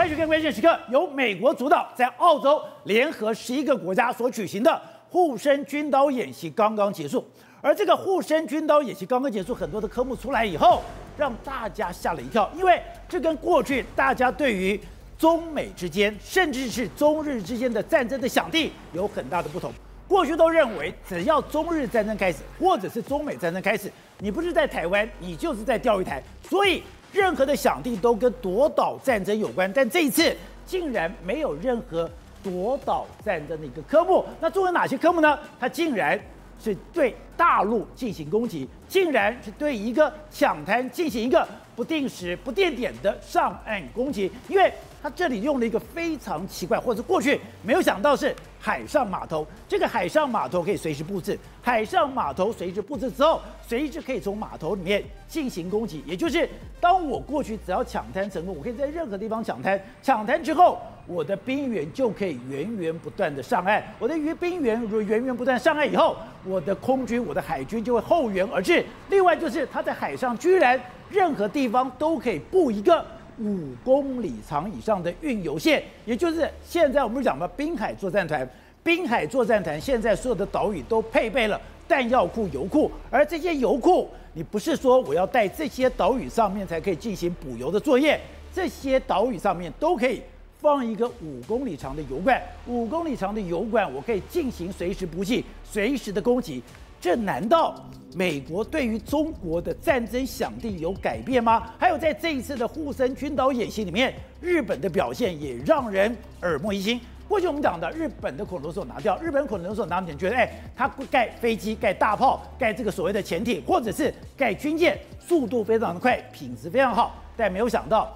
欢迎收看关键时刻，由美国主导，在澳洲联合十一个国家所举行的护身军刀演习刚刚结束。而这个护身军刀演习刚刚结束，很多的科目出来以后，让大家吓了一跳，因为这跟过去大家对于中美之间，甚至是中日之间的战争的想定有很大的不同。过去都认为，只要中日战争开始，或者是中美战争开始，你不是在台湾，你就是在钓鱼台，所以任何的响定都跟夺岛战争有关。但这一次竟然没有任何夺岛战争的一个科目，那作为哪些科目呢？它竟然。是对大陆进行攻击，竟然是对一个抢滩进行一个不定时、不定点的上岸攻击，因为他这里用了一个非常奇怪，或者过去没有想到是海上码头。这个海上码头可以随时布置，海上码头随时布置之后，随时可以从码头里面进行攻击。也就是当我过去只要抢滩成功，我可以在任何地方抢滩，抢滩之后。我的兵员就可以源源不断的上岸，我的鱼兵员如源源不断上岸以后，我的空军、我的海军就会后援而至。另外就是他在海上居然任何地方都可以布一个五公里长以上的运油线，也就是现在我们讲的滨海作战团。滨海作战团现在所有的岛屿都配备了弹药库、油库，而这些油库，你不是说我要在这些岛屿上面才可以进行补油的作业，这些岛屿上面都可以。放一个五公里长的油管，五公里长的油管，我可以进行随时补给、随时的供给。这难道美国对于中国的战争想定有改变吗？还有在这一次的护身军刀演习里面，日本的表现也让人耳目一新。过去我们讲的日本的恐龙手拿掉，日本恐龙手拿掉，你觉得哎，它盖飞机、盖大炮、盖这个所谓的潜艇，或者是盖军舰，速度非常的快，品质非常好，但没有想到。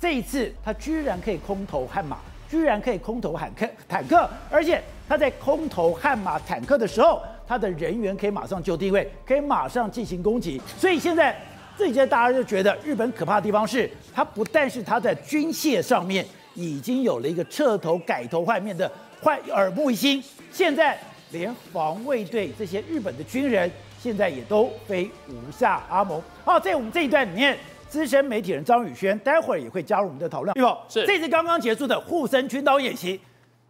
这一次，他居然可以空投悍马，居然可以空投坦克，坦克，而且他在空投悍马坦克的时候，他的人员可以马上就定位，可以马上进行攻击。所以现在这些大家就觉得日本可怕的地方是，它不但是它在军械上面已经有了一个彻头改头换面的换耳目一新，现在连防卫队这些日本的军人现在也都非无下阿蒙。好，在我们这一段里面。资深媒体人张宇轩，待会儿也会加入我们的讨论。对不？是这次刚刚结束的护身军刀演习，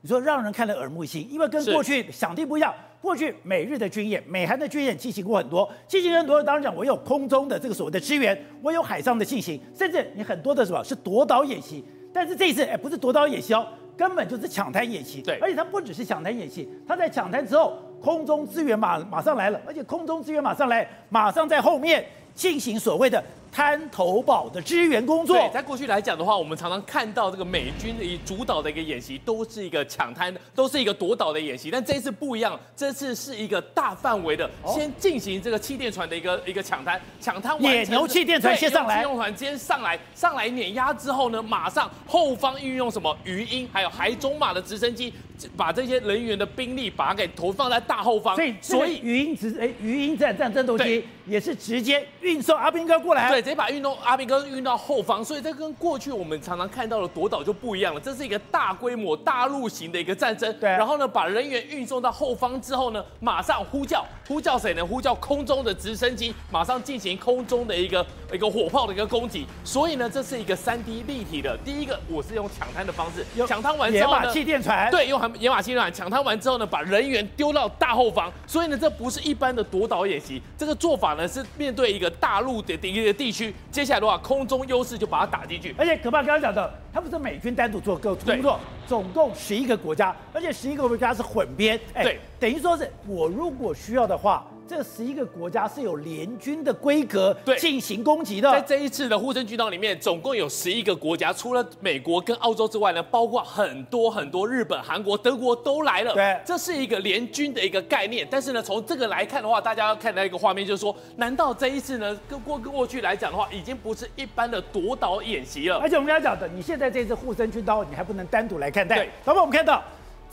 你说让人看了耳目一新，因为跟过去想定不一样。过去美日的军演、美韩的军演进行过很多，进行很多。当然讲，我有空中的这个所谓的支援，我有海上的进行，甚至你很多的什么是夺岛演习。但是这一次，哎，不是夺岛演习哦，根本就是抢滩演习。对，而且它不只是抢滩演习，它在抢滩之后，空中支援马马上来了，而且空中支援马上来，马上在后面进行所谓的。滩头堡的支援工作，对，在过去来讲的话，我们常常看到这个美军以主导的一个演习，都是一个抢滩，都是一个夺岛的演习。但这次不一样，这次是一个大范围的，先进行这个气垫船的一个一个抢滩，抢滩完野牛气垫船先上来，野牛气垫船先上来，上来碾压之后呢，马上后方运用什么鱼鹰，还有海中马的直升机，把这些人员的兵力把它给投放在大后方。所以，所以鱼鹰直哎鱼鹰战战战斗机也是直接运送阿兵哥过来。对。直接把运动阿兵哥运到后方，所以这跟过去我们常常看到的夺岛就不一样了。这是一个大规模、大陆型的一个战争。对。然后呢，把人员运送到后方之后呢，马上呼叫，呼叫谁呢？呼叫空中的直升机，马上进行空中的一个一个火炮的一个攻击。所以呢，这是一个三 D 立体的。第一个，我是用抢滩的方式，抢滩完之后呢，野马气垫船。对，用野马气垫船抢滩完之后呢，把人员丢到大后方。所以呢，这不是一般的夺岛演习，这个做法呢是面对一个大陆的一个地区，接下来的话。空中优势就把它打进去，而且可怕，刚刚讲的，他不是美军单独做个工作，总共十一个国家，而且十一个国家是混编，哎，对，等于说是我如果需要的话。这十一个国家是有联军的规格进行攻击的。在这一次的护身军刀里面，总共有十一个国家，除了美国跟澳洲之外呢，包括很多很多日本、韩国、德国都来了。对，这是一个联军的一个概念。但是呢，从这个来看的话，大家要看到一个画面，就是说，难道这一次呢，跟过过去来讲的话，已经不是一般的夺岛演习了？而且我们刚才讲的，你现在这次护身军刀，你还不能单独来看待。对，那么我们看到。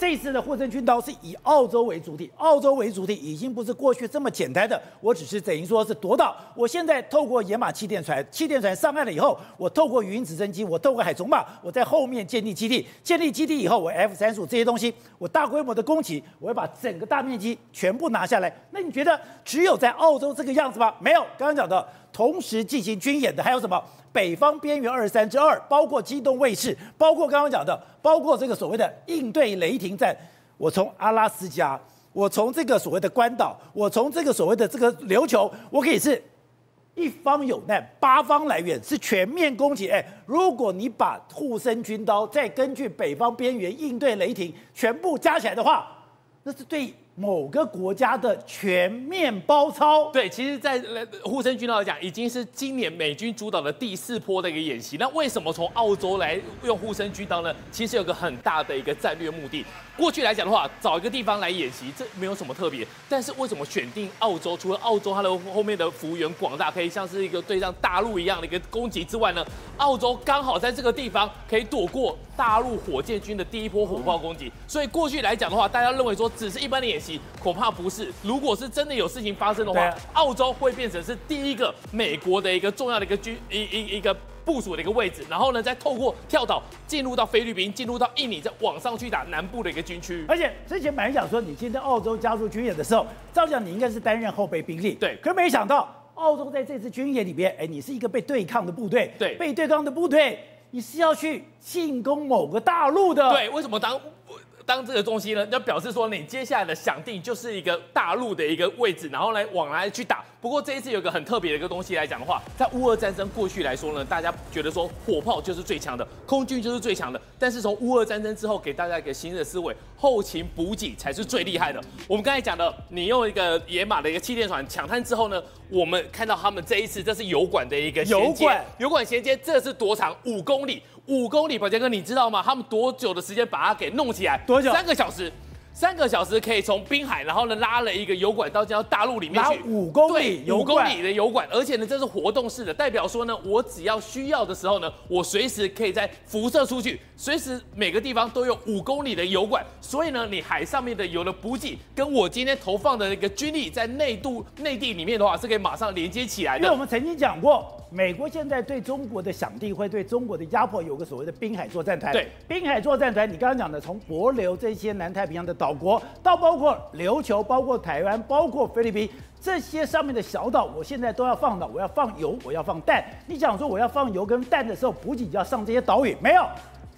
这次的护身军刀是以澳洲为主体，澳洲为主体已经不是过去这么简单的，我只是等于说是夺岛。我现在透过野马气垫船，气垫船上岸了以后，我透过鱼鹰直升机，我透过海中马，我在后面建立基地，建立基地以后，我 F 三十五这些东西，我大规模的攻击，我要把整个大面积全部拿下来。那你觉得只有在澳洲这个样子吗？没有，刚刚讲的同时进行军演的，还有什么？北方边缘二十三之二，包括机动卫士，包括刚刚讲的，包括这个所谓的应对雷霆战。我从阿拉斯加，我从这个所谓的关岛，我从这个所谓的这个琉球，我可以是一方有难，八方来援，是全面攻击。哎，如果你把护身军刀再根据北方边缘应对雷霆全部加起来的话，那是对。某个国家的全面包抄，对，其实，在护身军刀来讲，已经是今年美军主导的第四波的一个演习。那为什么从澳洲来用护身军刀呢？其实有个很大的一个战略目的。过去来讲的话，找一个地方来演习，这没有什么特别。但是为什么选定澳洲？除了澳洲它的后面的服务员广大，可以像是一个对上大陆一样的一个攻击之外呢？澳洲刚好在这个地方可以躲过大陆火箭军的第一波火炮攻击。所以过去来讲的话，大家认为说只是一般的演习，恐怕不是。如果是真的有事情发生的话，澳洲会变成是第一个美国的一个重要的一个军一一一个。部署的一个位置，然后呢，再透过跳岛进入到菲律宾，进入到印尼，再往上去打南部的一个军区。而且之前本来想说，你今天澳洲加入军演的时候，照讲你应该是担任后备兵力，对。可没想到，澳洲在这次军演里边，哎，你是一个被对抗的部队，对，被对抗的部队，你是要去进攻某个大陆的，对。为什么当？当这个东西呢，要表示说你接下来的想定就是一个大陆的一个位置，然后来往来去打。不过这一次有个很特别的一个东西来讲的话，在乌俄战争过去来说呢，大家觉得说火炮就是最强的，空军就是最强的。但是从乌俄战争之后，给大家一个新的思维，后勤补给才是最厉害的。我们刚才讲的，你用一个野马的一个气垫船抢滩之后呢，我们看到他们这一次这是油管的一个油管，油管衔接，这是多长？五公里。五公里，宝杰哥，你知道吗？他们多久的时间把它给弄起来？多久？三个小时。三个小时可以从滨海，然后呢拉了一个油管到进到大陆里面去，五公里，五公里的油管，而且呢这是活动式的，代表说呢我只要需要的时候呢，我随时可以在辐射出去，随时每个地方都有五公里的油管，所以呢你海上面的油的补给，跟我今天投放的那个军力在内度内地里面的话，是可以马上连接起来的。因为我们曾经讲过，美国现在对中国的想定会对中国的压迫，有个所谓的滨海作战团。对，滨海作战团，你刚刚讲的从帛琉这些南太平洋的岛国到包括琉球、包括台湾、包括菲律宾这些上面的小岛，我现在都要放的，我要放油，我要放弹。你讲说我要放油跟弹的时候，补给就要上这些岛屿，没有？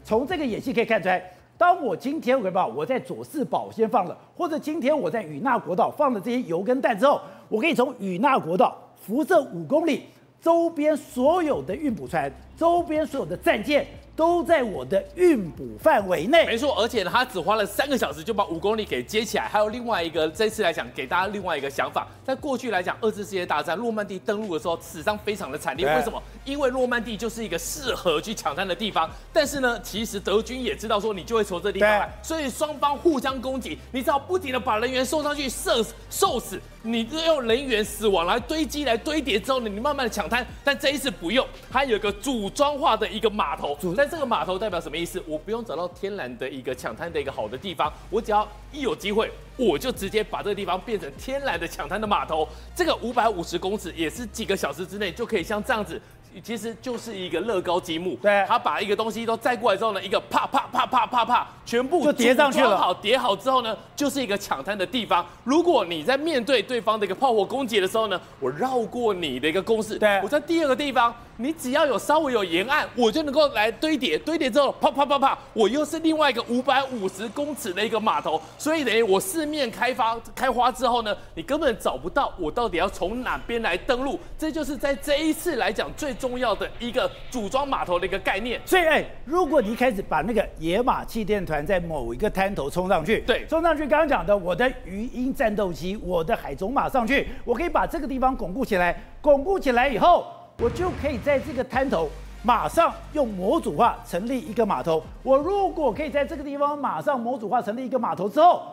从这个演戏可以看出来，当我今天我把我在佐世保先放了，或者今天我在与那国岛放了这些油跟弹之后，我可以从与那国岛辐射五公里，周边所有的运补船，周边所有的战舰。都在我的运补范围内，没错，而且呢，他只花了三个小时就把五公里给接起来。还有另外一个，这次来讲，给大家另外一个想法，在过去来讲，二次世界大战诺曼底登陆的时候，死伤非常的惨烈。为什么？因为诺曼底就是一个适合去抢滩的地方。但是呢，其实德军也知道说你就会从这地方来，所以双方互相攻击，你只要不停的把人员送上去射受死，你就用人员死亡来堆积来堆叠之后呢，你慢慢的抢滩。但这一次不用，它有一个组装化的一个码头。但这个码头代表什么意思？我不用找到天然的一个抢滩的一个好的地方，我只要一有机会，我就直接把这个地方变成天然的抢滩的码头。这个五百五十公尺也是几个小时之内就可以像这样子。其实就是一个乐高积木，对，他把一个东西都载过来之后呢，一个啪啪啪啪啪啪，全部就叠上去了。好，叠好之后呢，就是一个抢滩的地方。如果你在面对对方的一个炮火攻击的时候呢，我绕过你的一个攻势，对，我在第二个地方，你只要有稍微有沿岸，我就能够来堆叠，堆叠之后啪啪啪啪，我又是另外一个五百五十公尺的一个码头。所以等于我四面开发开花之后呢，你根本找不到我到底要从哪边来登陆。这就是在这一次来讲最重要的一个。组装码头的一个概念，所以哎，如果你一开始把那个野马气垫团在某一个滩头冲上去，对，冲上去，刚刚讲的我的鱼鹰战斗机，我的海种马上去，我可以把这个地方巩固起来，巩固起来以后，我就可以在这个滩头马上用模组化成立一个码头。我如果可以在这个地方马上模组化成立一个码头之后，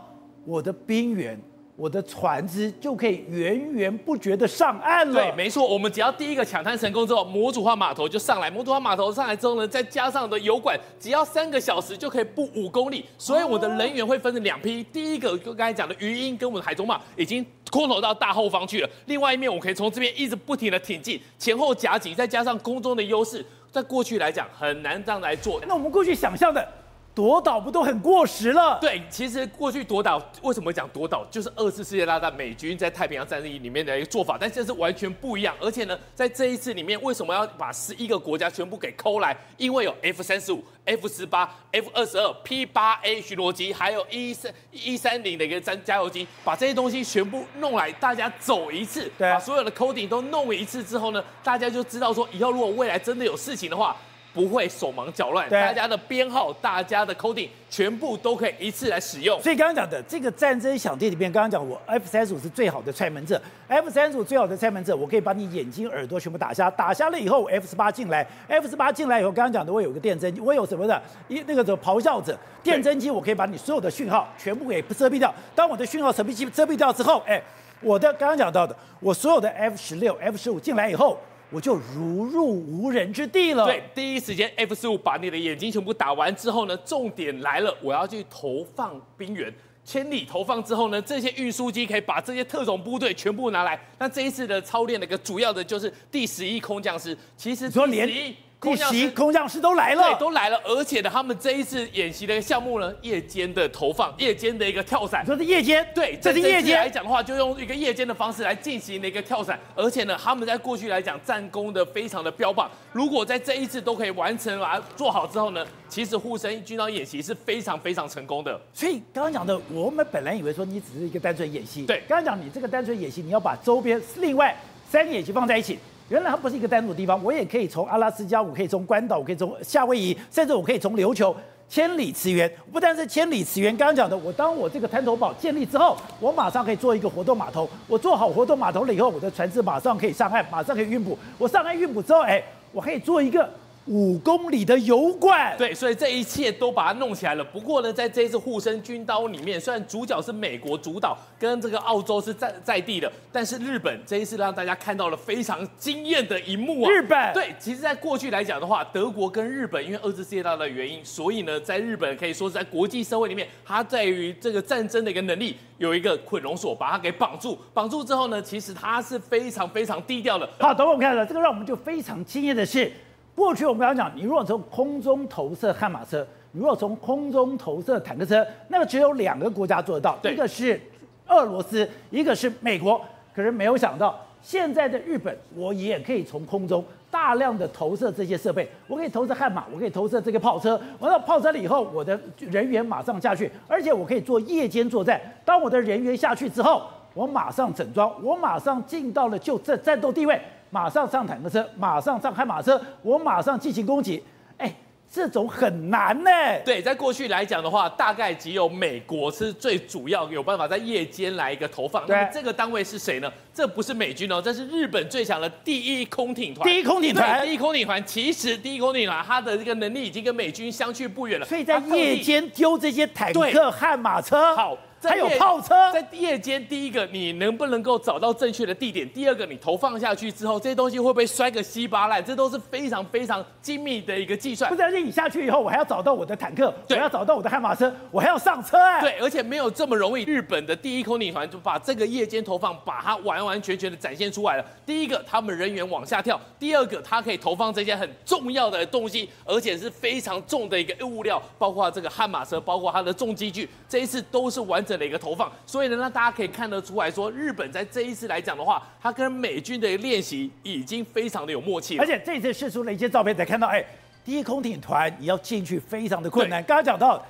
我的兵员。我的船只就可以源源不绝的上岸了。对，没错，我们只要第一个抢滩成功之后，模组化码头就上来。模组化码头上来之后呢，再加上的油管，只要三个小时就可以布五公里。所以我的人员会分成两批，第一个就刚才讲的鱼鹰跟我们的海中马已经空投到大后方去了。另外一面，我可以从这边一直不停的挺进，前后夹击，再加上空中的优势，在过去来讲很难这样来做。那我们过去想象的。夺岛不都很过时了？对，其实过去夺岛为什么讲夺岛，就是二次世界大战美军在太平洋战役里面的一个做法，但这是完全不一样。而且呢，在这一次里面，为什么要把十一个国家全部给抠来？因为有 F 三十五、F 十八、F 二十二、P 八 A 巡逻机，还有 E 三 E 三零的一个战加油机，把这些东西全部弄来，大家走一次，对，把所有的 coding 都弄一次之后呢，大家就知道说，以后如果未来真的有事情的话。不会手忙脚乱，大家的编号、大家的 coding 全部都可以一次来使用。所以刚刚讲的这个战争响电里面，刚刚讲我 F 三十五是最好的踹门者，F 三十五最好的踹门者，我可以把你眼睛、耳朵全部打瞎，打瞎了以后，F 十八进来，F 十八进来以后，刚刚讲的我有个电侦机，我有什么的，一那个什么咆哮者电侦机，我可以把你所有的讯号全部给遮蔽掉。当我的讯号遮蔽遮蔽掉之后，哎，我的刚刚讲到的，我所有的 F 十六、F 十五进来以后。我就如入无人之地了。对，第一时间 F 十五把你的眼睛全部打完之后呢，重点来了，我要去投放兵员，千里投放之后呢，这些运输机可以把这些特种部队全部拿来。那这一次的操练的一个主要的就是第十一空降师，其实第十一。第十一空降师都来了，对，都来了，而且呢，他们这一次演习的一个项目呢，夜间的投放，夜间的一个跳伞。说是夜间，对，这是夜间来讲的话，就用一个夜间的方式来进行的一个跳伞，而且呢，他们在过去来讲战功的非常的标榜。如果在这一次都可以完成把它做好之后呢，其实护身军刀演习是非常非常成功的。所以刚刚讲的，我们本来以为说你只是一个单纯演习，对，刚刚讲你这个单纯演习，你要把周边另外三个演习放在一起。原来它不是一个单独的地方，我也可以从阿拉斯加，我可以从关岛，我可以从夏威夷，甚至我可以从琉球千里驰援。不但是千里驰援，刚刚讲的，我当我这个滩头堡建立之后，我马上可以做一个活动码头。我做好活动码头了以后，我的船只马上可以上岸，马上可以运补。我上岸运补之后，哎，我可以做一个。五公里的油管，对，所以这一切都把它弄起来了。不过呢，在这一次护身军刀里面，虽然主角是美国主导，跟这个澳洲是在在地的，但是日本这一次让大家看到了非常惊艳的一幕啊！日本对，其实，在过去来讲的话，德国跟日本因为二次世界大战的原因，所以呢，在日本可以说是在国际社会里面，它在于这个战争的一个能力有一个捆龙锁，把它给绑住。绑住之后呢，其实它是非常非常低调的。好，等我们看了这个，让我们就非常惊艳的是。过去我们刚刚讲，你如果从空中投射悍马车，你如果从空中投射坦克车，那个只有两个国家做得到，一个是俄罗斯，一个是美国。可是没有想到，现在的日本，我也可以从空中大量的投射这些设备，我可以投射悍马，我可以投射这个炮车。完了炮车了以后，我的人员马上下去，而且我可以做夜间作战。当我的人员下去之后，我马上整装，我马上进到了就战战斗地位。马上上坦克车，马上上悍马车，我马上进行攻击。哎，这种很难呢。对，在过去来讲的话，大概只有美国是最主要有办法在夜间来一个投放。对，那么这个单位是谁呢？这不是美军哦，这是日本最强的第一空挺团。第一空挺团，第一空挺团，其实第一空挺团它的这个能力已经跟美军相去不远了。所以在夜间丢这些坦克、悍马车。好。还有炮车，在夜间，第一个你能不能够找到正确的地点？第二个，你投放下去之后，这些东西会不会摔个稀巴烂？这都是非常非常精密的一个计算。不是，而且你下去以后，我还要找到我的坦克，我要找到我的悍马车，我还要上车哎。对，而且没有这么容易。日本的第一空警团就把这个夜间投放，把它完完全全的展现出来了。第一个，他们人员往下跳；第二个，它可以投放这些很重要的东西，而且是非常重的一个物料，包括这个悍马车，包括它的重机具，这一次都是完整的一个投放。所以呢，那大家可以看得出来说，日本在这一次来讲的话，他跟美军的练习已经非常的有默契了。而且这次试出了一些照片，才看到，哎，第一空艇团你要进去非常的困难。刚刚讲到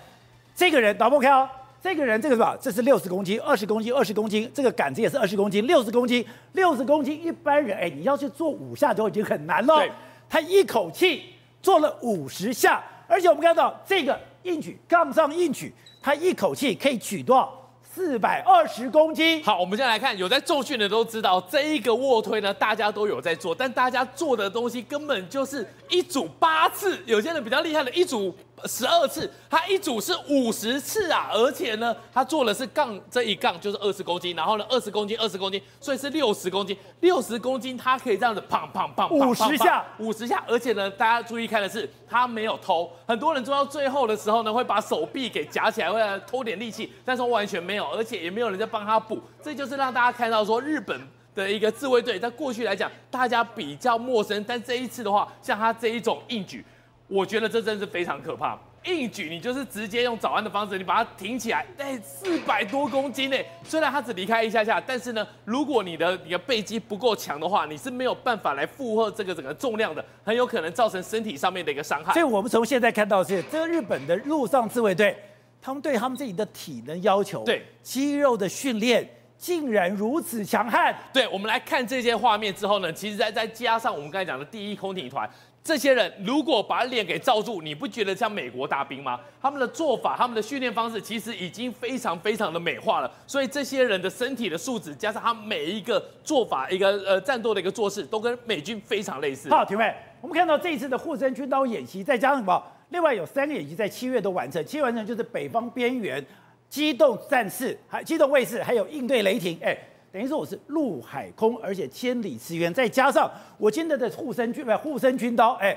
这个人，导播看哦，这个人这个是吧？这是六十公斤、二十公斤、二十公斤，这个杆子也是二十公斤、六十公斤、六十公斤。一般人哎，你要去做五下就已经很难了。他一口气做了五十下，而且我们看到这个硬举杠上硬举，他一口气可以举多少？四百二十公斤。好，我们现在来看，有在重训的都知道，这一个卧推呢，大家都有在做，但大家做的东西根本就是一组八次，有些人比较厉害的，一组。十二次，他一组是五十次啊，而且呢，他做的是杠，这一杠就是二十公斤，然后呢，二十公斤，二十公斤，所以是六十公斤，六十公斤，他可以这样子砰砰砰，五十下，五十下，而且呢，大家注意看的是，他没有偷，很多人做到最后的时候呢，会把手臂给夹起来，为了偷点力气，但是完全没有，而且也没有人在帮他补，这就是让大家看到说，日本的一个自卫队，在过去来讲，大家比较陌生，但这一次的话，像他这一种硬举。我觉得这真是非常可怕。硬举，你就是直接用早安的方式，你把它挺起来，哎，四百多公斤呢。虽然它只离开一下下，但是呢，如果你的你的背肌不够强的话，你是没有办法来负荷这个整个重量的，很有可能造成身体上面的一个伤害。所以我们从现在看到是，这个日本的陆上自卫队，他们对他们自己的体能要求，对肌肉的训练。竟然如此强悍！对，我们来看这些画面之后呢，其实再再加上我们刚才讲的第一空挺团，这些人如果把脸给罩住，你不觉得像美国大兵吗？他们的做法、他们的训练方式，其实已经非常非常的美化了。所以这些人的身体的素质，加上他每一个做法、一个呃战斗的一个做事，都跟美军非常类似。好，廷尉，我们看到这一次的护身军刀演习，再加上什么？另外有三个演习在七月都完成，七月完成就是北方边缘机动战士、还机动卫士，还有应对雷霆，哎。等于说我是陆海空，而且千里驰援，再加上我今天的护身军，不护身军刀，哎，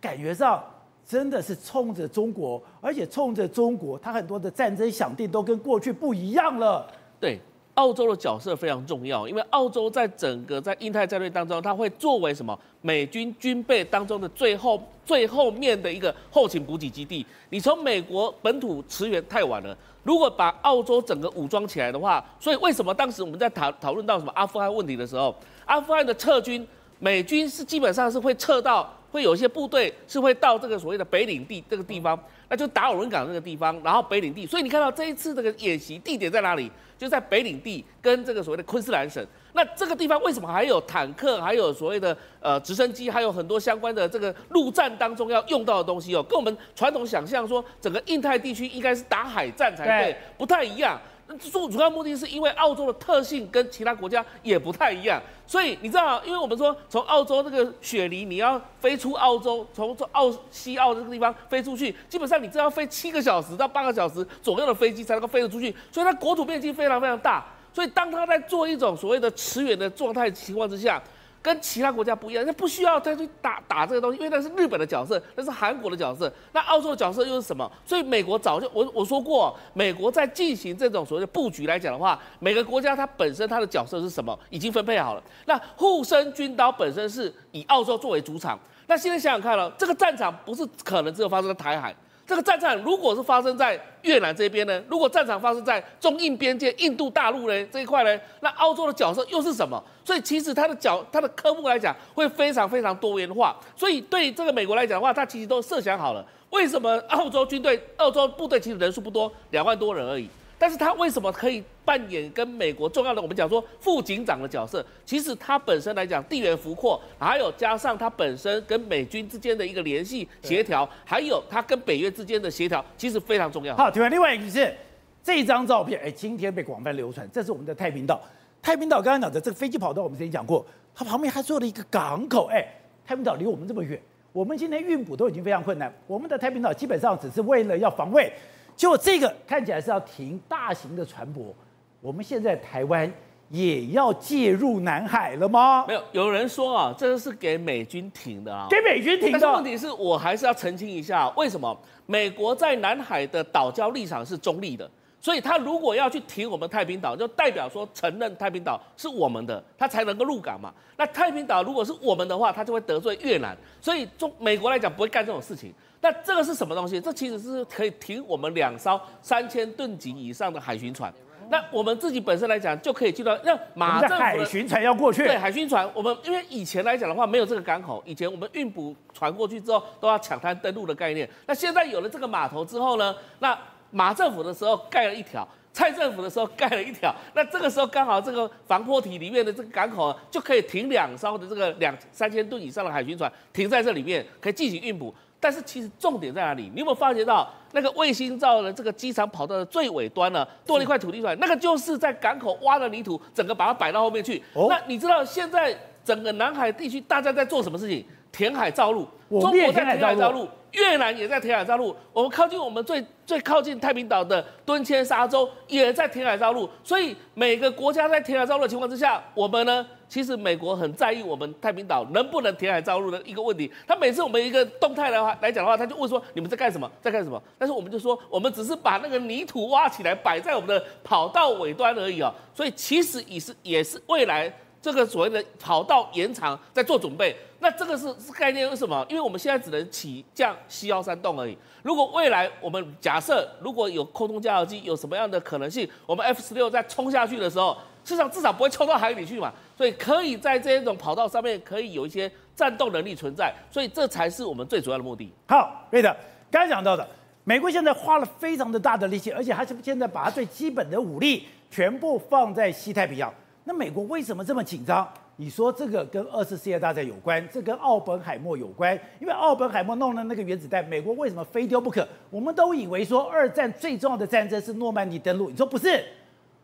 感觉上真的是冲着中国，而且冲着中国，他很多的战争想定都跟过去不一样了。对，澳洲的角色非常重要，因为澳洲在整个在印太战略当中，它会作为什么美军军备当中的最后最后面的一个后勤补给基地。你从美国本土驰援太晚了。如果把澳洲整个武装起来的话，所以为什么当时我们在讨讨论到什么阿富汗问题的时候，阿富汗的撤军，美军是基本上是会撤到，会有一些部队是会到这个所谓的北领地这个地方，那就达尔文港那个地方，然后北领地。所以你看到这一次这个演习地点在哪里？就在北领地跟这个所谓的昆士兰省。那这个地方为什么还有坦克，还有所谓的呃直升机，还有很多相关的这个陆战当中要用到的东西哦，跟我们传统想象说整个印太地区应该是打海战才对，不太一样。主主要目的是因为澳洲的特性跟其他国家也不太一样，所以你知道，因为我们说从澳洲这个雪梨你要飞出澳洲，从澳西澳这个地方飞出去，基本上你这要飞七个小时到八个小时左右的飞机才能够飞得出去，所以它国土面积非常非常大。所以，当它在做一种所谓的驰援的状态情况之下，跟其他国家不一样，那不需要再去打打这个东西，因为那是日本的角色，那是韩国的角色，那澳洲的角色又是什么？所以，美国早就我我说过，美国在进行这种所谓的布局来讲的话，每个国家它本身它的角色是什么，已经分配好了。那护身军刀本身是以澳洲作为主场，那现在想想看了，这个战场不是可能只有发生在台海。这个战场如果是发生在越南这边呢？如果战场发生在中印边界、印度大陆呢这一块呢？那澳洲的角色又是什么？所以其实它的角、它的科目来讲会非常非常多元化。所以对这个美国来讲的话，它其实都设想好了，为什么澳洲军队、澳洲部队其实人数不多，两万多人而已。但是他为什么可以扮演跟美国重要的我们讲说副警长的角色？其实他本身来讲地缘辽阔，还有加上他本身跟美军之间的一个联系协调，还有他跟北约之间的协调，其实非常重要。好，另外另外一个是这张照片，哎，今天被广泛流传，这是我们的太平岛。太平岛刚刚讲的这个飞机跑道，我们之前讲过，它旁边还做了一个港口。哎，太平岛离我们这么远，我们今天运补都已经非常困难，我们的太平岛基本上只是为了要防卫。就这个看起来是要停大型的船舶，我们现在台湾也要介入南海了吗？没有，有人说啊，这个是给美军停的啊，给美军停的。但是问题是我还是要澄清一下，为什么美国在南海的岛礁立场是中立的？所以他如果要去停我们太平岛，就代表说承认太平岛是我们的，他才能够入港嘛。那太平岛如果是我们的话，他就会得罪越南，所以中美国来讲不会干这种事情。那这个是什么东西？这其实是可以停我们两艘三千吨级以上的海巡船。那我们自己本身来讲，就可以去到让马政府海巡船要过去。对，海巡船，我们因为以前来讲的话，没有这个港口，以前我们运补船过去之后都要抢滩登陆的概念。那现在有了这个码头之后呢，那马政府的时候盖了一条，蔡政府的时候盖了一条，那这个时候刚好这个防波堤里面的这个港口就可以停两艘的这个两三千吨以上的海巡船停在这里面，可以进行运补。但是其实重点在哪里？你有没有发觉到那个卫星照的这个机场跑道的最尾端呢？多了一块土地出来，那个就是在港口挖的泥土，整个把它摆到后面去。哦、那你知道现在整个南海地区大家在做什么事情？填海造陆，中国在填海造陆。越南也在填海造陆，我们靠近我们最最靠近太平岛的敦谦沙洲也在填海造陆，所以每个国家在填海造陆的情况之下，我们呢，其实美国很在意我们太平岛能不能填海造陆的一个问题。他每次我们一个动态的话来讲的话，他就问说你们在干什么，在干什么？但是我们就说我们只是把那个泥土挖起来摆在我们的跑道尾端而已啊。所以其实也是也是未来。这个所谓的跑道延长在做准备。那这个是是概念为什么？因为我们现在只能起降 C 幺三洞而已。如果未来我们假设如果有空中加油机，有什么样的可能性？我们 F 十六在冲下去的时候，市场至少不会冲到海里去嘛。所以可以在这种跑道上面可以有一些战斗能力存在。所以这才是我们最主要的目的。好，对的，刚才讲到的，美国现在花了非常的大的力气，而且还是现在把它最基本的武力全部放在西太平洋。那美国为什么这么紧张？你说这个跟二次世界大战有关，这跟奥本海默有关，因为奥本海默弄了那个原子弹，美国为什么非丢不可？我们都以为说二战最重要的战争是诺曼底登陆，你说不是？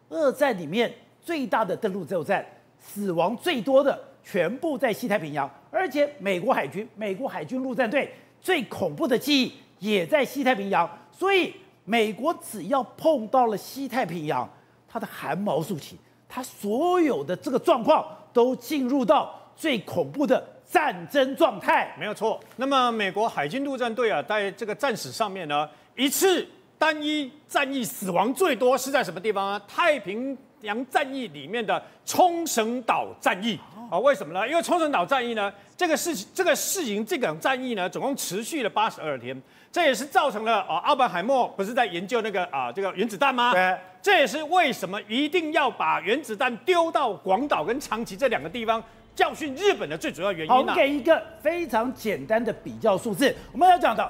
二战里面最大的登陆作战，死亡最多的全部在西太平洋，而且美国海军、美国海军陆战队最恐怖的记忆也在西太平洋，所以美国只要碰到了西太平洋，它的寒毛竖起，它所有的这个状况。都进入到最恐怖的战争状态，没有错。那么，美国海军陆战队啊，在这个战史上面呢，一次单一战役死亡最多是在什么地方呢？太平洋战役里面的冲绳岛战役啊？为什么呢？因为冲绳岛战役呢，这个事情，这个事情，这个战役呢，总共持续了八十二天，这也是造成了啊，奥本海默不是在研究那个啊，这个原子弹吗？对。这也是为什么一定要把原子弹丢到广岛跟长崎这两个地方教训日本的最主要原因。好，我们给一个非常简单的比较数字。我们要讲到，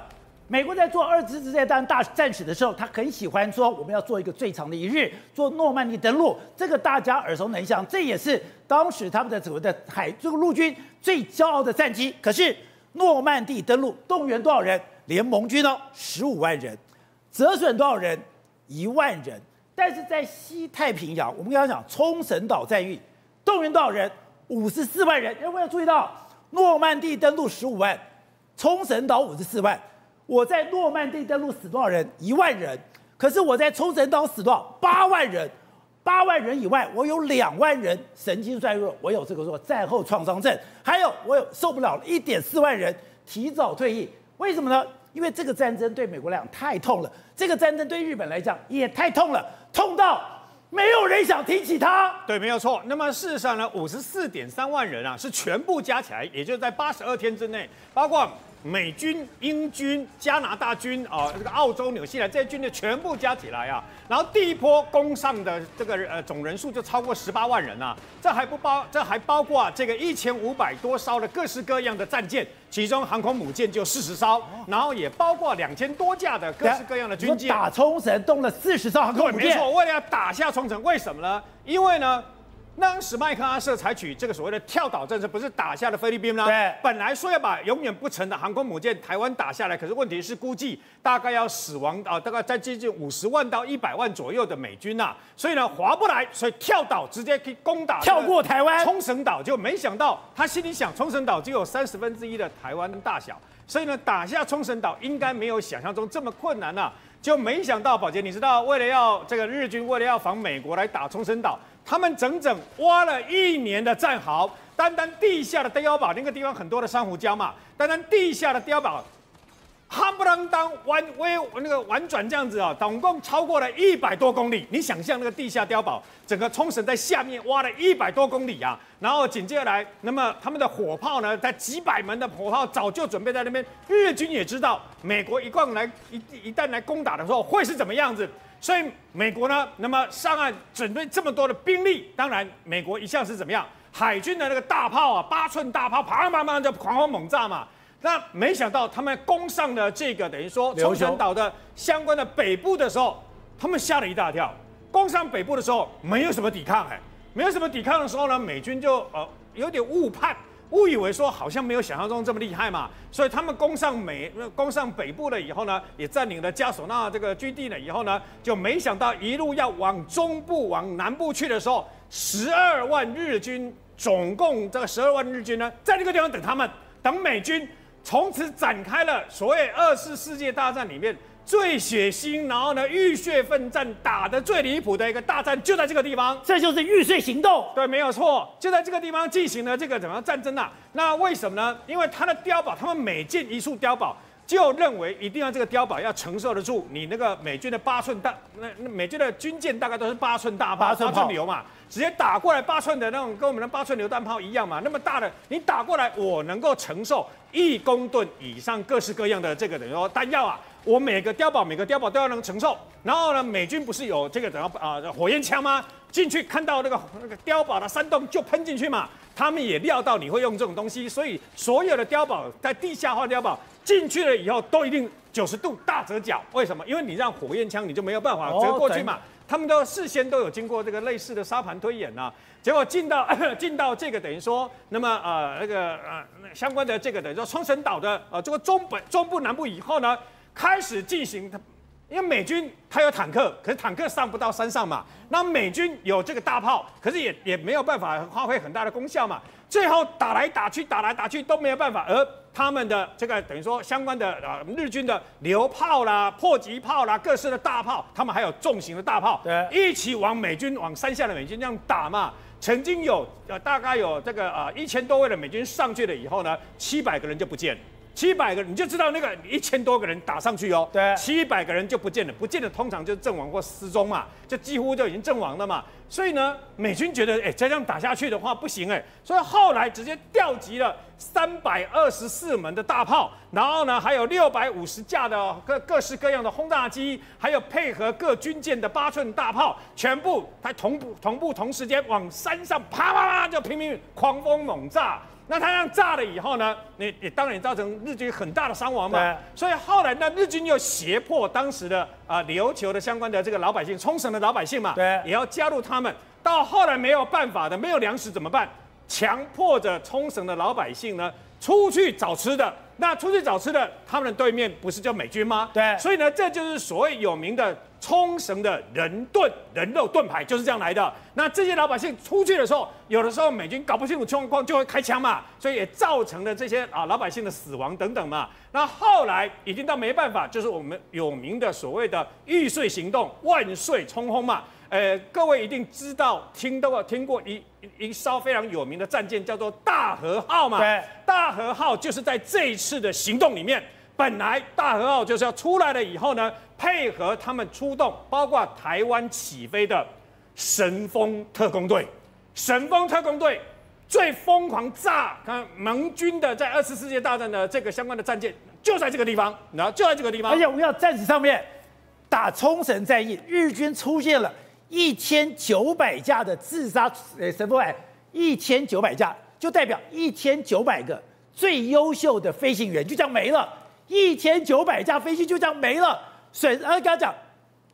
美国在做二次世界大战大战史的时候，他很喜欢说我们要做一个最长的一日，做诺曼底登陆，这个大家耳熟能详。这也是当时他们的所谓的海这个陆军最骄傲的战绩。可是诺曼底登陆动员多少人？联盟军哦，十五万人，折损多少人？一万人。但是在西太平洋，我们刚刚讲冲绳岛战役，动员多少人？五十四万人。有没有注意到，诺曼底登陆十五万，冲绳岛五十四万。我在诺曼底登陆死多少人？一万人。可是我在冲绳岛死多少？八万人。八万人以外，我有两万人神经衰弱，我有这个说战后创伤症，还有我有受不了了，一点四万人提早退役。为什么呢？因为这个战争对美国来讲太痛了，这个战争对日本来讲也太痛了，痛到没有人想提起它。对，没有错。那么事实上呢，五十四点三万人啊，是全部加起来，也就在八十二天之内，包括。美军、英军、加拿大军啊，这个澳洲、纽西兰这些军队全部加起来啊，然后第一波攻上的这个呃总人数就超过十八万人啊，这还不包，这还包括啊这个一千五百多艘的各式各样的战舰，其中航空母舰就四十艘，然后也包括两千多架的各式各样的军舰。打冲绳动了四十艘航空母舰。没错，为了要打下冲绳，为什么呢？因为呢。当时麦克阿瑟采取这个所谓的跳岛政策，不是打下了菲律宾吗？对，本来说要把永远不沉的航空母舰台湾打下来，可是问题是估计大概要死亡啊，大概在接近五十万到一百万左右的美军呐，所以呢划不来，所以跳岛直接可以攻打跳过台湾冲绳岛，就没想到他心里想冲绳岛只有三十分之一的台湾大小，所以呢打下冲绳岛应该没有想象中这么困难呐，就没想到宝杰，你知道为了要这个日军为了要防美国来打冲绳岛。他们整整挖了一年的战壕，单单地下的碉堡那个地方很多的珊瑚礁嘛，单单地下的碉堡，夯不啷当弯微那个婉转这样子啊，总共超过了一百多公里。你想象那个地下碉堡，整个冲绳在下面挖了一百多公里啊，然后紧接着来，那么他们的火炮呢，在几百门的火炮早就准备在那边，日军也知道美国一贯来一一旦来攻打的时候会是怎么样子。所以美国呢，那么上岸准备这么多的兵力，当然美国一向是怎么样？海军的那个大炮啊，八寸大炮，啪啪啪就狂轰猛炸嘛。那没想到他们攻上了这个等于说冲绳岛的相关的北部的时候，他们吓了一大跳。攻上北部的时候，没有什么抵抗，哎，没有什么抵抗的时候呢，美军就呃有点误判。误以为说好像没有想象中这么厉害嘛，所以他们攻上美，攻上北部了以后呢，也占领了加索纳这个军地了以后呢，就没想到一路要往中部、往南部去的时候，十二万日军，总共这个十二万日军呢，在这个地方等他们，等美军，从此展开了所谓二次世界大战里面。最血腥，然后呢，浴血奋战，打得最离谱的一个大战，就在这个地方，这就是玉碎行动。对，没有错，就在这个地方进行了这个怎么样战争啊？那为什么呢？因为他的碉堡，他们每建一处碉堡，就认为一定要这个碉堡要承受得住你那个美军的八寸大，那那美军的军舰大概都是八寸大炮，八寸流嘛，直接打过来八寸的那种，跟我们的八寸榴弹炮一样嘛，那么大的你打过来，我能够承受一公吨以上各式各样的这个等于说弹药啊，我每个碉堡每个碉堡都要能承受。然后呢，美军不是有这个等啊啊火焰枪吗？进去看到那个那个碉堡的山洞就喷进去嘛。他们也料到你会用这种东西，所以所有的碉堡在地下化碉堡进去了以后，都一定九十度大折角。为什么？因为你让火焰枪，你就没有办法折过去嘛。他们都事先都有经过这个类似的沙盘推演啊。结果进到 进到这个等于说，那么呃那个呃相关的这个等于说冲绳岛的呃这个中本中部南部以后呢，开始进行它。因为美军他有坦克，可是坦克上不到山上嘛。那美军有这个大炮，可是也也没有办法发挥很大的功效嘛。最后打来打去，打来打去都没有办法。而他们的这个等于说相关的啊，日军的榴炮啦、迫击炮啦、各式的大炮，他们还有重型的大炮，对，一起往美军往山下的美军这样打嘛。曾经有呃大概有这个啊一千多位的美军上去了以后呢，七百个人就不见了。七百个，你就知道那个一千多个人打上去哦，对，七百个人就不见了，不见了，通常就阵亡或失踪嘛，就几乎就已经阵亡了嘛。所以呢，美军觉得，哎，再这样打下去的话不行哎，所以后来直接调集了三百二十四门的大炮，然后呢，还有六百五十架的各各式各样的轰炸机，还有配合各军舰的八寸大炮，全部它同步同步同时间往山上啪啪啪就拼命狂轰猛炸。那他这样炸了以后呢，你也当然造成日军很大的伤亡嘛。对所以后来呢，日军又胁迫当时的啊琉球的相关的这个老百姓，冲绳的老百姓嘛，对，也要加入他们。到后来没有办法的，没有粮食怎么办？强迫着冲绳的老百姓呢出去找吃的。那出去找吃的，他们的对面不是叫美军吗？对。所以呢，这就是所谓有名的。冲绳的人盾人肉盾牌就是这样来的。那这些老百姓出去的时候，有的时候美军搞不清楚情况就会开枪嘛，所以也造成了这些啊老百姓的死亡等等嘛。那后来已经到没办法，就是我们有名的所谓的玉碎行动、万岁冲锋嘛。呃，各位一定知道听到过听过一一艘非常有名的战舰叫做大和号嘛。对，大和号就是在这一次的行动里面。本来大和号就是要出来了以后呢，配合他们出动，包括台湾起飞的神风特攻队，神风特攻队最疯狂炸看盟军的在二次世界大战的这个相关的战舰，就在这个地方，然后就在这个地方。而且我们要战史上面打冲绳战役，日军出现了一千九百架的自杀呃神风哎，一千九百架就代表一千九百个最优秀的飞行员就这样没了。一千九百架飞机就这样没了，水呃，刚刚讲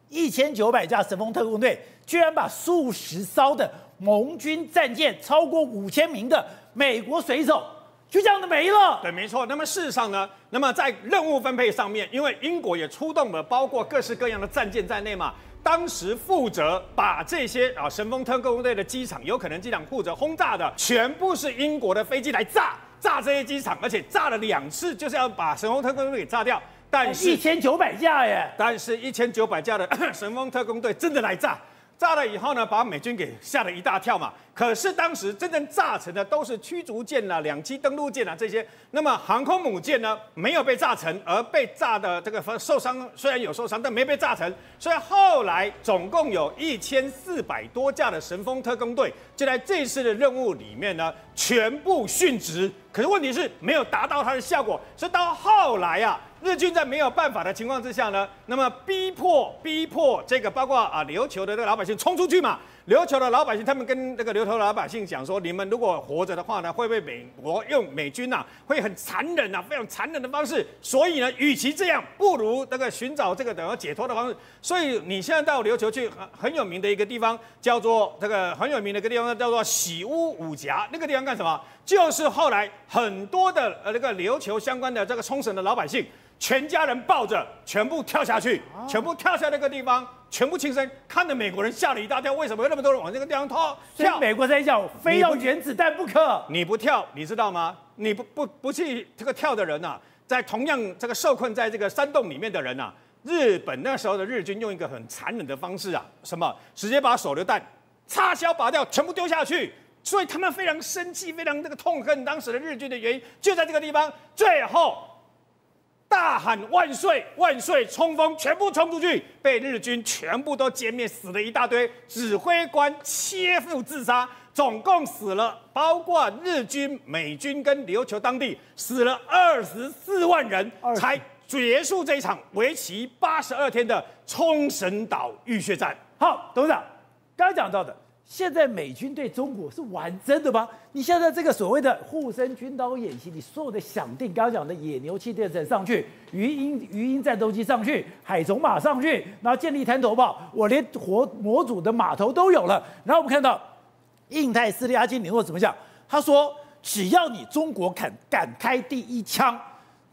一千九百架神风特攻队，居然把数十艘的盟军战舰，超过五千名的美国水手，就这样的没了。对，没错。那么事实上呢，那么在任务分配上面，因为英国也出动了，包括各式各样的战舰在内嘛，当时负责把这些啊神风特攻队的机场，有可能机场负责轰炸的，全部是英国的飞机来炸。炸这些机场，而且炸了两次，就是要把神风特工队给炸掉。但是一千九百架耶！但是一千九百架的 神风特工队真的来炸。炸了以后呢，把美军给吓了一大跳嘛。可是当时真正炸成的都是驱逐舰啦、两栖登陆舰啊这些。那么航空母舰呢，没有被炸成，而被炸的这个受伤虽然有受伤，但没被炸成。所以后来总共有一千四百多架的神风特攻队，就在这次的任务里面呢，全部殉职。可是问题是没有达到它的效果，所以到后来啊。日军在没有办法的情况之下呢，那么逼迫逼迫这个包括啊琉球的这个老百姓冲出去嘛。琉球的老百姓他们跟那个琉球老百姓讲说：你们如果活着的话呢，会被美国用美军呐、啊，会很残忍啊，非常残忍的方式。所以呢，与其这样，不如那个寻找这个等于解脱的方式。所以你现在到琉球去很很有名的一个地方，叫做这个很有名的一个地方叫做喜屋武甲。那个地方干什么？就是后来很多的呃那个琉球相关的这个冲绳的老百姓。全家人抱着，全部跳下去，全部跳下那个地方，全部轻生，看着美国人吓了一大跳。为什么有那么多人往这个地方跳？跳，美国在叫，非要原子弹不可。你不跳，你知道吗？你不不不去这个跳的人呐、啊，在同样这个受困在这个山洞里面的人呐、啊，日本那时候的日军用一个很残忍的方式啊，什么？直接把手榴弹插销拔掉，全部丢下去。所以他们非常生气，非常这个痛恨当时的日军的原因，就在这个地方。最后。大喊万岁万岁，冲锋全部冲出去，被日军全部都歼灭，死了一大堆，指挥官切腹自杀，总共死了，包括日军、美军跟琉球当地死了二十四万人，才结束这一场为期八十二天的冲绳岛浴血战。好，董事长，刚才讲到的。现在美军对中国是玩真的吗？你现在这个所谓的护身军刀演习，你所有的响定，刚刚讲的野牛气垫车上去，鱼鹰鱼鹰战斗机上去，海虫马上去，然后建立滩头堡，我连活模组的码头都有了。然后我们看到印太司令阿基米诺怎么讲？他说，只要你中国敢敢开第一枪，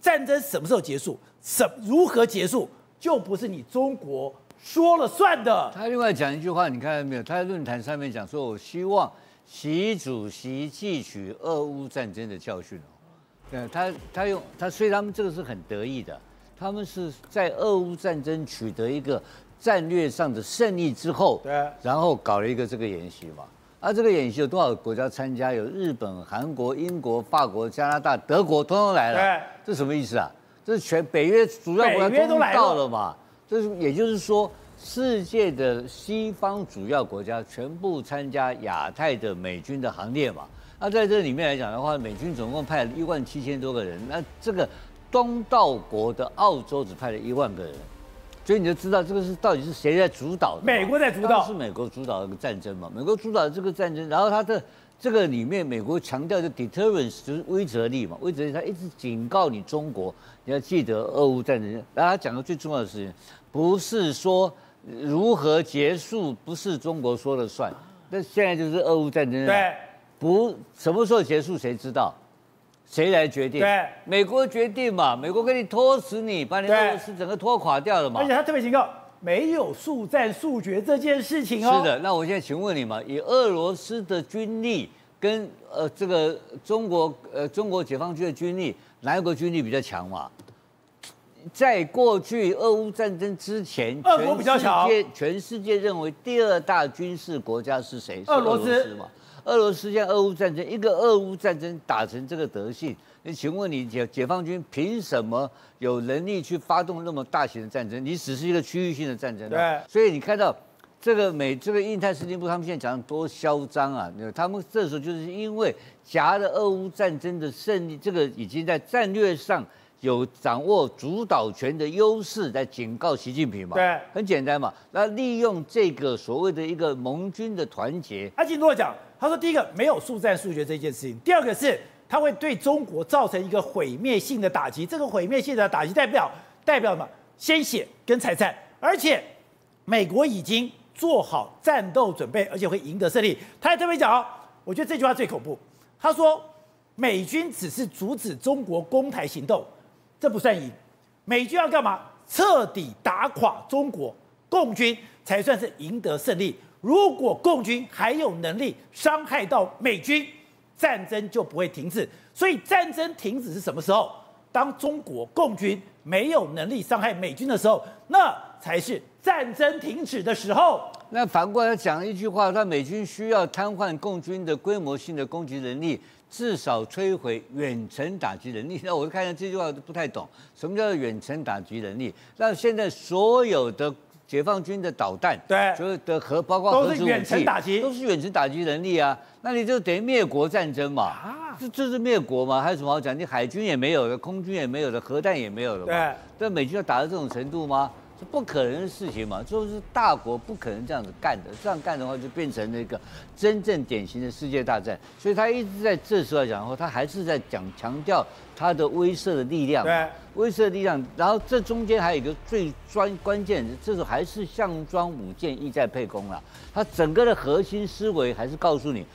战争什么时候结束，什如何结束，就不是你中国。说了算的。他另外讲一句话，你看到没有？他在论坛上面讲说：“我希望习主席汲取俄乌战争的教训哦。”对，他他用他，所以他们这个是很得意的。他们是在俄乌战争取得一个战略上的胜利之后，对，然后搞了一个这个演习嘛。啊，这个演习有多少国家参加？有日本、韩国、英国、法国、加拿大、德国，通通来了。对，这什么意思啊？这是全北约主要国家都到了嘛？这是，也就是说，世界的西方主要国家全部参加亚太的美军的行列嘛？那在这里面来讲的话，美军总共派了一万七千多个人，那这个东道国的澳洲只派了一万个人，所以你就知道这个是到底是谁在主导的？美国在主导，是美国主导这个战争嘛？美国主导这个战争，然后他的这个里面，美国强调的 deterrence 就是威慑力嘛，威慑力，他一直警告你中国，你要记得俄乌战争，然后他讲的最重要的事情。不是说如何结束，不是中国说了算。那现在就是俄乌战争，对，不什么时候结束谁知道？谁来决定？对，美国决定嘛，美国给你拖死你，把你俄罗斯整个拖垮掉了嘛。而且他特别警告，没有速战速决这件事情哦。是的，那我现在请问你嘛，以俄罗斯的军力跟呃这个中国呃中国解放军的军力，哪一个军力比较强嘛？在过去俄乌战争之前，俄国比较强。全世界认为第二大军事国家是谁？俄罗斯嘛。俄罗斯现在俄乌战争，一个俄乌战争打成这个德性，那请问你解解放军凭什么有能力去发动那么大型的战争？你只是一个区域性的战争。对。所以你看到这个美这个印太司令部，他们现在讲的多嚣张啊！他们这时候就是因为夹着俄乌战争的胜利，这个已经在战略上。有掌握主导权的优势，在警告习近平嘛？对，很简单嘛。那利用这个所谓的一个盟军的团结，阿基诺讲，他说第一个没有速战速决这件事情，第二个是它会对中国造成一个毁灭性的打击。这个毁灭性的打击代表代表什么？鲜血跟财产，而且美国已经做好战斗准备，而且会赢得胜利。他还特别讲哦，我觉得这句话最恐怖。他说美军只是阻止中国攻台行动。这不算赢，美军要干嘛？彻底打垮中国共军才算是赢得胜利。如果共军还有能力伤害到美军，战争就不会停止。所以战争停止是什么时候？当中国共军没有能力伤害美军的时候，那才是战争停止的时候。那反过来讲一句话，那美军需要瘫痪共军的规模性的攻击能力。至少摧毁远程打击能力。那我看一下这句话都不太懂，什么叫远程打击能力？那现在所有的解放军的导弹，对，所有的核包括核都是远程打击，都是远程打击能力啊。那你就等于灭国战争嘛？啊，这这是灭国嘛？还有什么好讲？你海军也没有的，空军也没有的，核弹也没有的嘛？对，但美军要打到这种程度吗？是不可能的事情嘛，就是大国不可能这样子干的，这样干的话就变成那个真正典型的世界大战。所以他一直在这时候来讲的话，他还是在讲强调他的威慑的力量，对，威慑力量。然后这中间还有一个最专关键，这时候还是项庄舞剑，意在沛公了。他整个的核心思维还是告诉你，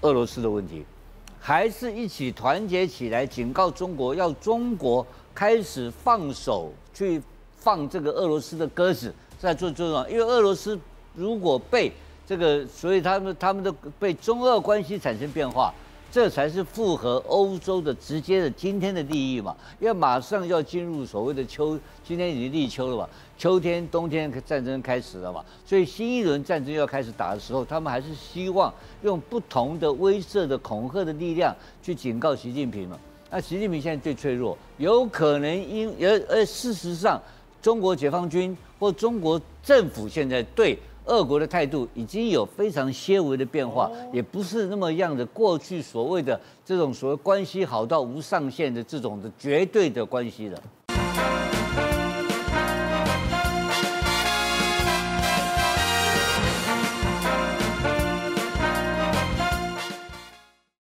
俄罗斯的问题，还是一起团结起来，警告中国，要中国开始放手去。放这个俄罗斯的鸽子在做这种，因为俄罗斯如果被这个，所以他们他们的被中俄关系产生变化，这才是符合欧洲的直接的今天的利益嘛。因为马上要进入所谓的秋，今天已经立秋了嘛，秋天冬天战争开始了嘛，所以新一轮战争要开始打的时候，他们还是希望用不同的威慑的恐吓的力量去警告习近平嘛。那习近平现在最脆弱，有可能因而而事实上，中国解放军或中国政府现在对俄国的态度已经有非常些微的变化，也不是那么样的过去所谓的这种所谓关系好到无上限的这种的绝对的关系了。